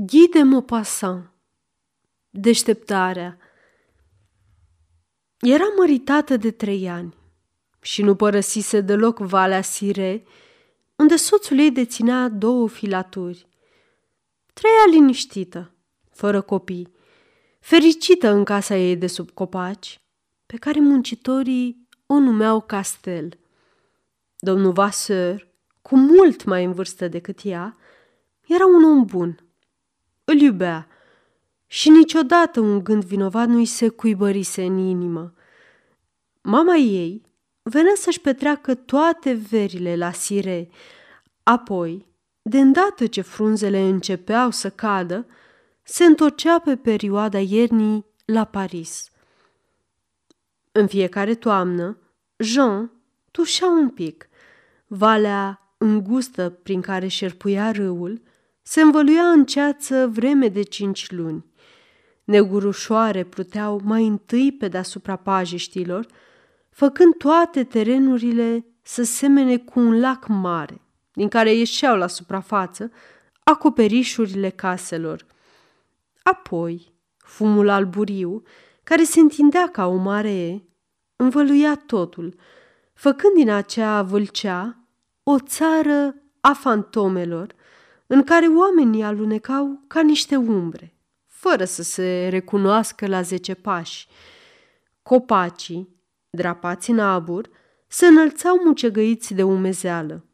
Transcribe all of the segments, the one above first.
Ghide Maupassant Deșteptarea Era măritată de trei ani și nu părăsise deloc Valea Sire, unde soțul ei deținea două filaturi. Trăia liniștită, fără copii, fericită în casa ei de sub copaci, pe care muncitorii o numeau castel. Domnul Vasseur, cu mult mai în vârstă decât ea, era un om bun. Îl iubea și niciodată un gând vinovat nu-i se cuibărise în inimă. Mama ei venea să-și petreacă toate verile la sire, apoi, de îndată ce frunzele începeau să cadă, se întorcea pe perioada iernii la Paris. În fiecare toamnă, Jean tușea un pic. Valea îngustă prin care șerpuia râul se învăluia în ceață vreme de cinci luni. Negurușoare pluteau mai întâi pe deasupra pajiștilor, făcând toate terenurile să semene cu un lac mare, din care ieșeau la suprafață acoperișurile caselor. Apoi, fumul alburiu, care se întindea ca o mare, învăluia totul, făcând din acea vâlcea o țară a fantomelor, în care oamenii alunecau ca niște umbre, fără să se recunoască la zece pași. Copacii, drapați în abur, se înălțau mucegăiți de umezeală.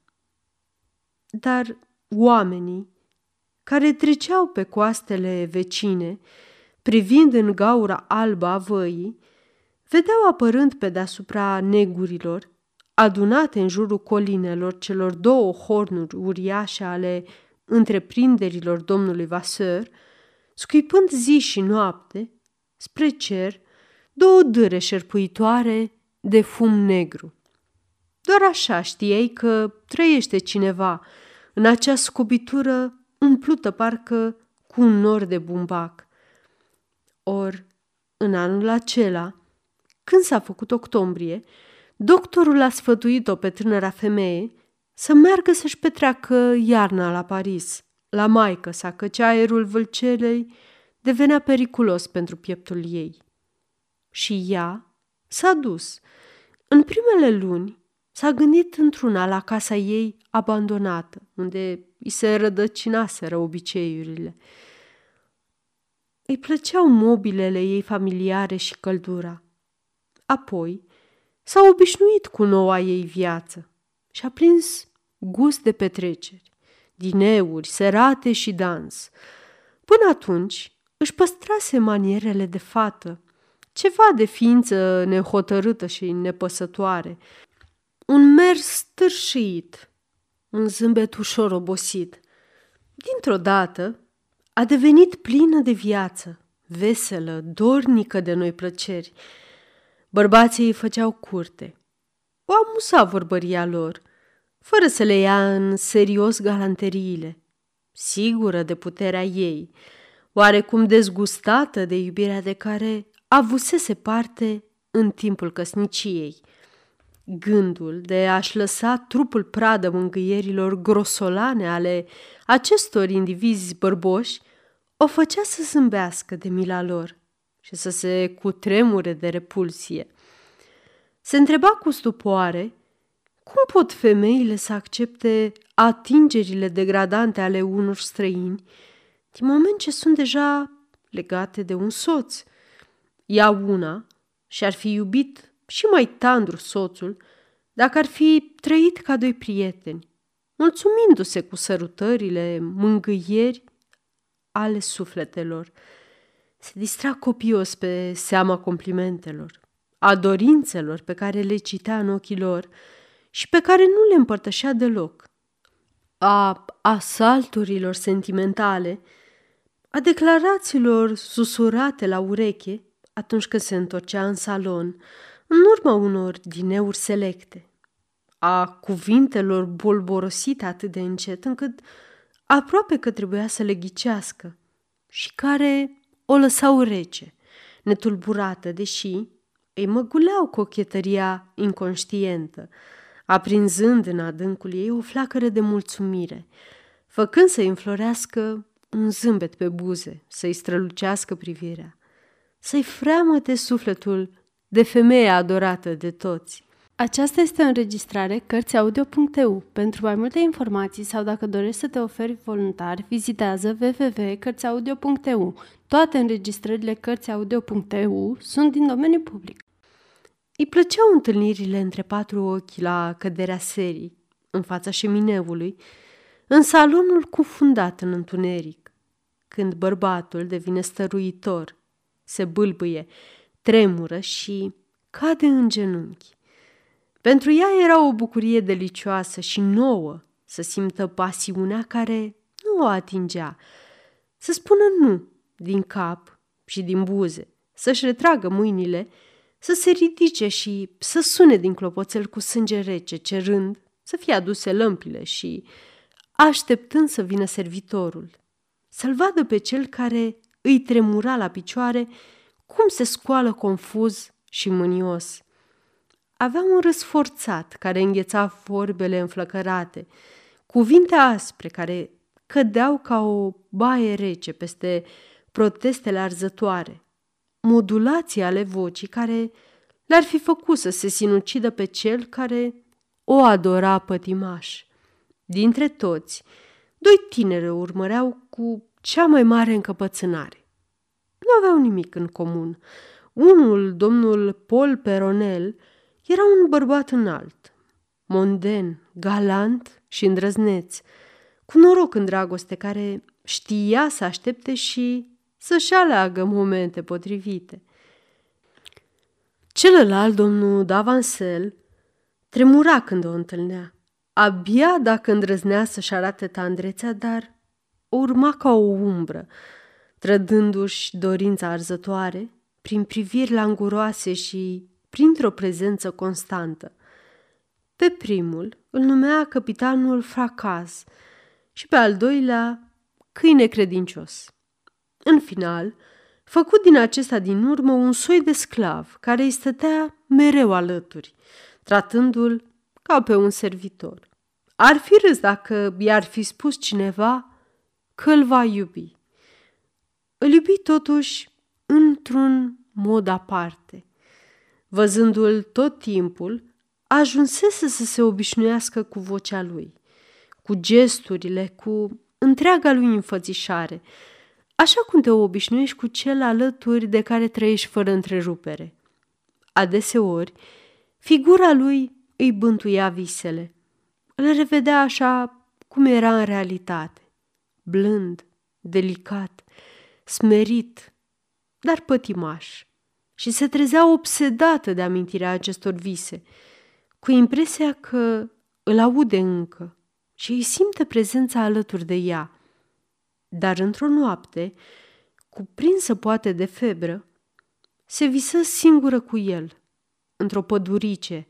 Dar oamenii, care treceau pe coastele vecine, privind în gaura albă a văii, vedeau apărând pe deasupra negurilor, adunate în jurul colinelor celor două hornuri uriașe ale întreprinderilor domnului Vasseur, scuipând zi și noapte, spre cer, două dâre șerpuitoare de fum negru. Doar așa știai că trăiește cineva în acea scubitură umplută parcă cu un nor de bumbac. Or, în anul acela, când s-a făcut octombrie, doctorul a sfătuit-o pe tânăra femeie să meargă să-și petreacă iarna la Paris, la maică sa, căci aerul vâlcelei devenea periculos pentru pieptul ei. Și ea s-a dus. În primele luni s-a gândit într-una la casa ei abandonată, unde îi se rădăcinaseră obiceiurile. Îi plăceau mobilele ei familiare și căldura. Apoi s-a obișnuit cu noua ei viață și a prins gust de petreceri, dineuri, serate și dans. Până atunci își păstrase manierele de fată, ceva de ființă nehotărâtă și nepăsătoare, un mers stârșit, un zâmbet ușor obosit. Dintr-o dată a devenit plină de viață, veselă, dornică de noi plăceri. Bărbații îi făceau curte. O amusa vorbăria lor, fără să le ia în serios galanteriile, sigură de puterea ei, oarecum dezgustată de iubirea de care avusese parte în timpul căsniciei. Gândul de a-și lăsa trupul pradă mângâierilor grosolane ale acestor indivizi bărboși o făcea să zâmbească de mila lor și să se cutremure de repulsie. Se întreba cu stupoare cum pot femeile să accepte atingerile degradante ale unor străini din moment ce sunt deja legate de un soț. Ea una și-ar fi iubit și mai tandru soțul dacă ar fi trăit ca doi prieteni, mulțumindu-se cu sărutările, mângâieri ale sufletelor. Se distra copios pe seama complimentelor, a dorințelor pe care le citea în ochii lor și pe care nu le împărtășea deloc, a asalturilor sentimentale, a declarațiilor susurate la ureche atunci când se întorcea în salon, în urma unor dineuri selecte, a cuvintelor bolborosite atât de încet încât aproape că trebuia să le ghicească și care o lăsau rece, netulburată, deși îi măguleau cochetăria inconștientă, aprinzând în adâncul ei o flacără de mulțumire, făcând să înflorească un zâmbet pe buze să-i strălucească privirea, să-i freamăte sufletul de femeie adorată de toți. Aceasta este o înregistrare Cărțiaudio.eu. Pentru mai multe informații sau dacă dorești să te oferi voluntar, vizitează www.cărțiaudio.eu. Toate înregistrările Cărțiaudio.eu sunt din domeniu public. Îi plăceau întâlnirile între patru ochi la căderea serii, în fața șemineului, în salonul cufundat în întuneric, când bărbatul devine stăruitor, se bâlbâie, tremură și cade în genunchi. Pentru ea era o bucurie delicioasă și nouă să simtă pasiunea care nu o atingea, să spună nu din cap și din buze, să-și retragă mâinile, să se ridice și să sune din clopoțel cu sânge rece, cerând să fie aduse lămpile și așteptând să vină servitorul, să-l vadă pe cel care îi tremura la picioare cum se scoală confuz și mânios. Avea un râs forțat care îngheța vorbele înflăcărate, cuvinte aspre care cădeau ca o baie rece peste protestele arzătoare, modulații ale vocii care l-ar fi făcut să se sinucidă pe cel care o adora pătimaș. Dintre toți, doi tineri urmăreau cu cea mai mare încăpățânare. Nu aveau nimic în comun. Unul, domnul Paul Peronel, era un bărbat înalt, monden, galant și îndrăzneț, cu noroc în dragoste care știa să aștepte și să-și aleagă momente potrivite. Celălalt, domnul Davansel, tremura când o întâlnea. Abia dacă îndrăznea să-și arate tandrețea, dar o urma ca o umbră, trădându-și dorința arzătoare prin priviri languroase și printr-o prezență constantă. Pe primul îl numea capitanul Fracas și pe al doilea câine credincios. În final, făcut din acesta din urmă un soi de sclav care îi stătea mereu alături, tratându-l ca pe un servitor. Ar fi râs dacă i-ar fi spus cineva că îl va iubi. Îl iubi totuși într-un mod aparte. Văzându-l tot timpul, ajunsese să se obișnuiască cu vocea lui, cu gesturile, cu întreaga lui înfățișare, așa cum te obișnuiești cu cel alături de care trăiești fără întrerupere. Adeseori, figura lui îi bântuia visele. Îl revedea așa cum era în realitate, blând, delicat, smerit, dar pătimaș și se trezea obsedată de amintirea acestor vise, cu impresia că îl aude încă și îi simte prezența alături de ea. Dar într-o noapte, cuprinsă poate de febră, se visă singură cu el, într-o pădurice,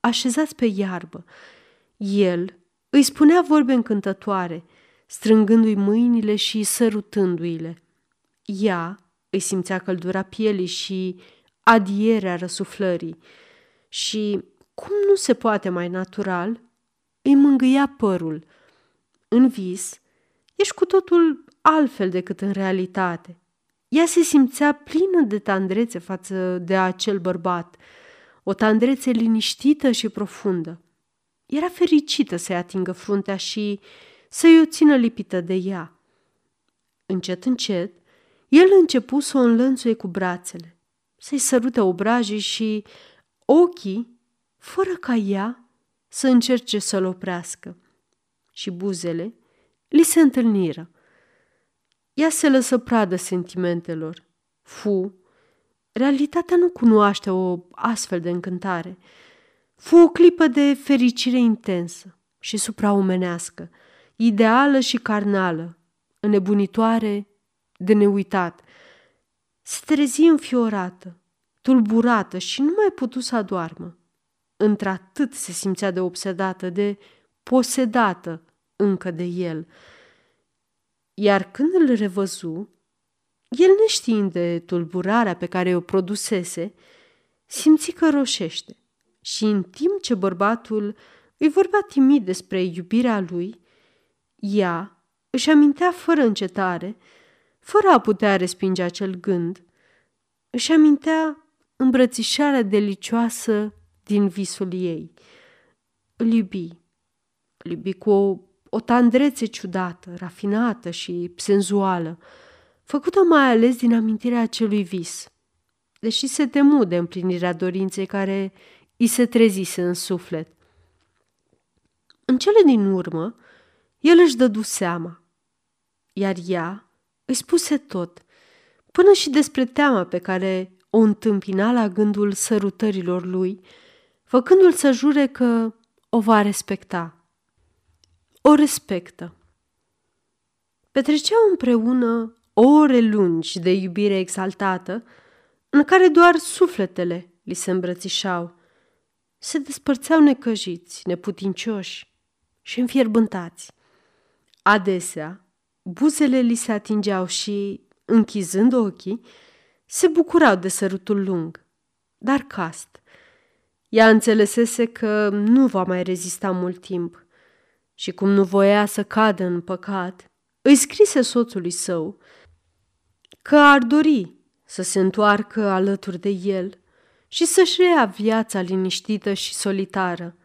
așezați pe iarbă. El îi spunea vorbe încântătoare, strângându-i mâinile și sărutându-i-le. Ea îi simțea căldura pielii și adierea răsuflării și, cum nu se poate mai natural, îi mângâia părul. În vis, ești cu totul altfel decât în realitate. Ea se simțea plină de tandrețe față de acel bărbat, o tandrețe liniștită și profundă. Era fericită să-i atingă fruntea și să-i o țină lipită de ea. Încet, încet, el începu să o înlănțuie cu brațele, să-i sărute obrajii și ochii, fără ca ea să încerce să-l oprească. Și buzele li se întâlniră. Ea se lăsă pradă sentimentelor. Fu, realitatea nu cunoaște o astfel de încântare. Fu o clipă de fericire intensă și supraumenească, ideală și carnală, înnebunitoare de neuitat. Se trezi înfiorată, tulburată și nu mai putu să adoarmă. Într-atât se simțea de obsedată, de posedată încă de el. Iar când îl revăzu, el neștiind de tulburarea pe care o produsese, simți că roșește și în timp ce bărbatul îi vorbea timid despre iubirea lui, ea își amintea fără încetare, fără a putea respinge acel gând, își amintea îmbrățișarea delicioasă din visul ei. Îl iubi. Îl iubi cu o, o tandrețe ciudată, rafinată și senzuală, făcută mai ales din amintirea acelui vis, deși se temu de împlinirea dorinței care îi se trezise în suflet. În cele din urmă, el își dădu seama, iar ea îi spuse tot, până și despre teama pe care o întâmpina la gândul sărutărilor lui, făcându-l să jure că o va respecta. O respectă. Petreceau împreună ore lungi de iubire exaltată, în care doar sufletele li se îmbrățișau. Se despărțeau necăjiți, neputincioși și înfierbântați. Adesea, buzele li se atingeau și, închizând ochii, se bucurau de sărutul lung, dar cast. Ea înțelesese că nu va mai rezista mult timp și cum nu voia să cadă în păcat, îi scrise soțului său că ar dori să se întoarcă alături de el și să-și rea viața liniștită și solitară.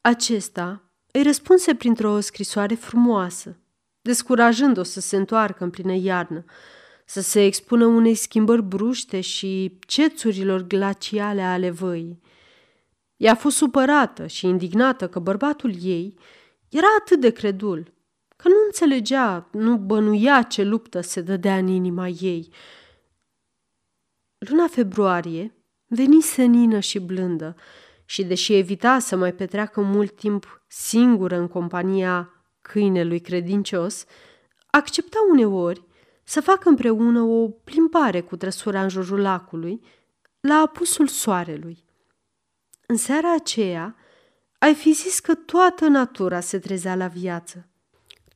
Acesta îi răspunse printr-o scrisoare frumoasă, descurajând-o să se întoarcă în plină iarnă, să se expună unei schimbări bruște și cețurilor glaciale ale văii. Ea a fost supărată și indignată că bărbatul ei era atât de credul, că nu înțelegea, nu bănuia ce luptă se dădea în inima ei. Luna februarie veni senină și blândă și, deși evita să mai petreacă mult timp singură în compania câinelui credincios, accepta uneori să facă împreună o plimbare cu trăsura în jurul lacului, la apusul soarelui. În seara aceea, ai fi zis că toată natura se trezea la viață.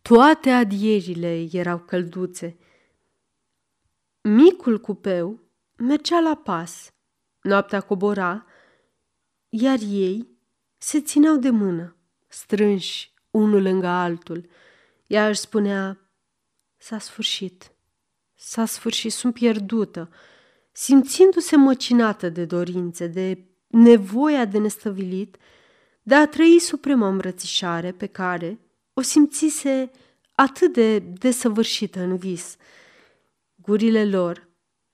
Toate adierile erau călduțe. Micul cupeu mergea la pas, noaptea cobora, iar ei se țineau de mână, strânși unul lângă altul. Ea își spunea, s-a sfârșit, s-a sfârșit, sunt pierdută, simțindu-se măcinată de dorințe, de nevoia de nestăvilit, de a trăi suprema îmbrățișare pe care o simțise atât de desăvârșită în vis. Gurile lor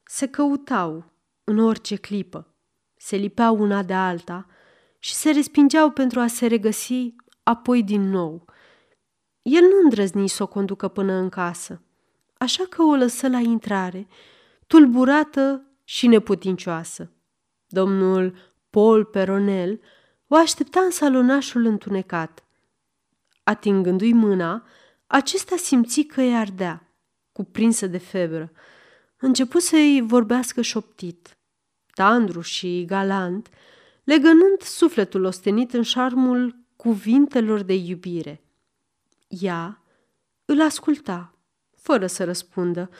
se căutau în orice clipă, se lipeau una de alta și se respingeau pentru a se regăsi apoi din nou. El nu îndrăzni să o conducă până în casă, așa că o lăsă la intrare, tulburată și neputincioasă. Domnul Paul Peronel o aștepta în salonașul întunecat. Atingându-i mâna, acesta simți că îi ardea, cuprinsă de febră. Început să-i vorbească șoptit, tandru și galant, legănând sufletul ostenit în șarmul cuvintelor de iubire. Ea îl asculta, fără să răspundă,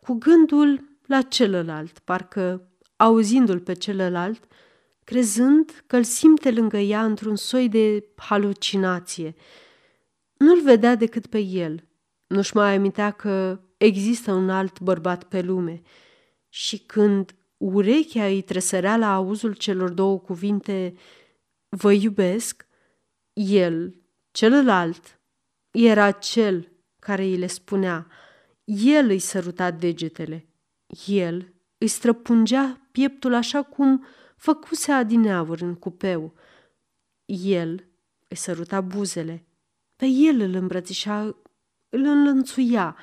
cu gândul la celălalt, parcă auzindu-l pe celălalt, crezând că îl simte lângă ea într-un soi de halucinație. Nu-l vedea decât pe el. Nu-și mai amintea că există un alt bărbat pe lume. Și când urechea îi tresărea la auzul celor două cuvinte, vă iubesc, el, celălalt, era cel care îi le spunea. El îi săruta degetele. El îi străpungea pieptul așa cum făcuse adineavăr în cupeu. El îi săruta buzele. Pe el îl îmbrățișa, îl înlănțuia,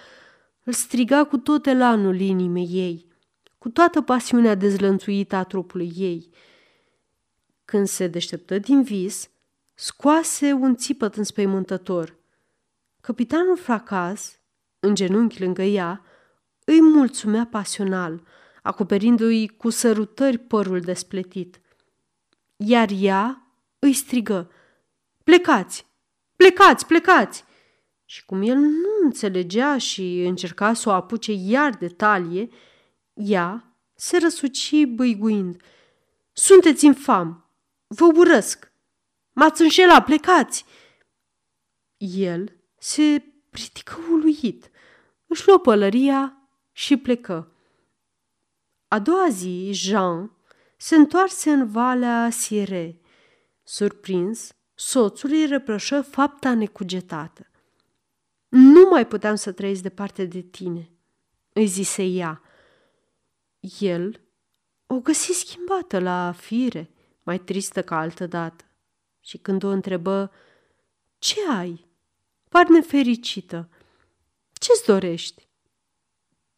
îl striga cu tot elanul inimii ei, cu toată pasiunea dezlănțuită a trupului ei. Când se deșteptă din vis, scoase un țipăt înspăimântător. Capitanul Fracas, în genunchi lângă ea, îi mulțumea pasional, acoperindu-i cu sărutări părul despletit. Iar ea îi strigă, Plecați! Plecați! Plecați! Și cum el nu înțelegea și încerca să o apuce iar de talie, ea se răsuci băiguind. Sunteți infam! Vă urăsc! M-ați înșelat, plecați! El se ridică uluit, își luă pălăria și plecă. A doua zi, Jean se întoarse în valea Sire. Surprins, soțul îi reproșă fapta necugetată. Nu mai puteam să trăiesc departe de tine, îi zise ea. El o găsi schimbată la fire, mai tristă ca altă dată. Și când o întrebă, ce ai? Par nefericită. Ce-ți dorești?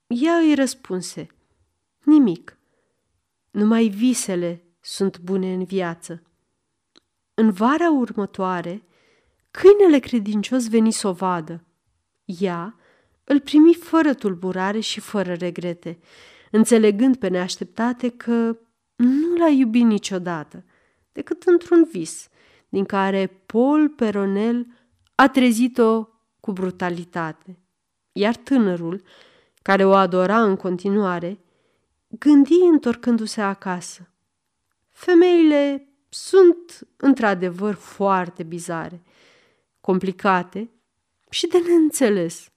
Ea îi răspunse, nimic. Numai visele sunt bune în viață. În vara următoare, câinele credincios veni să o vadă. Ea îl primi fără tulburare și fără regrete, înțelegând pe neașteptate că nu l-a iubit niciodată, decât într-un vis, din care Paul Peronel a trezit-o cu brutalitate. Iar tânărul, care o adora în continuare, gândi întorcându-se acasă. Femeile sunt într-adevăr foarte bizare, complicate și de neînțeles.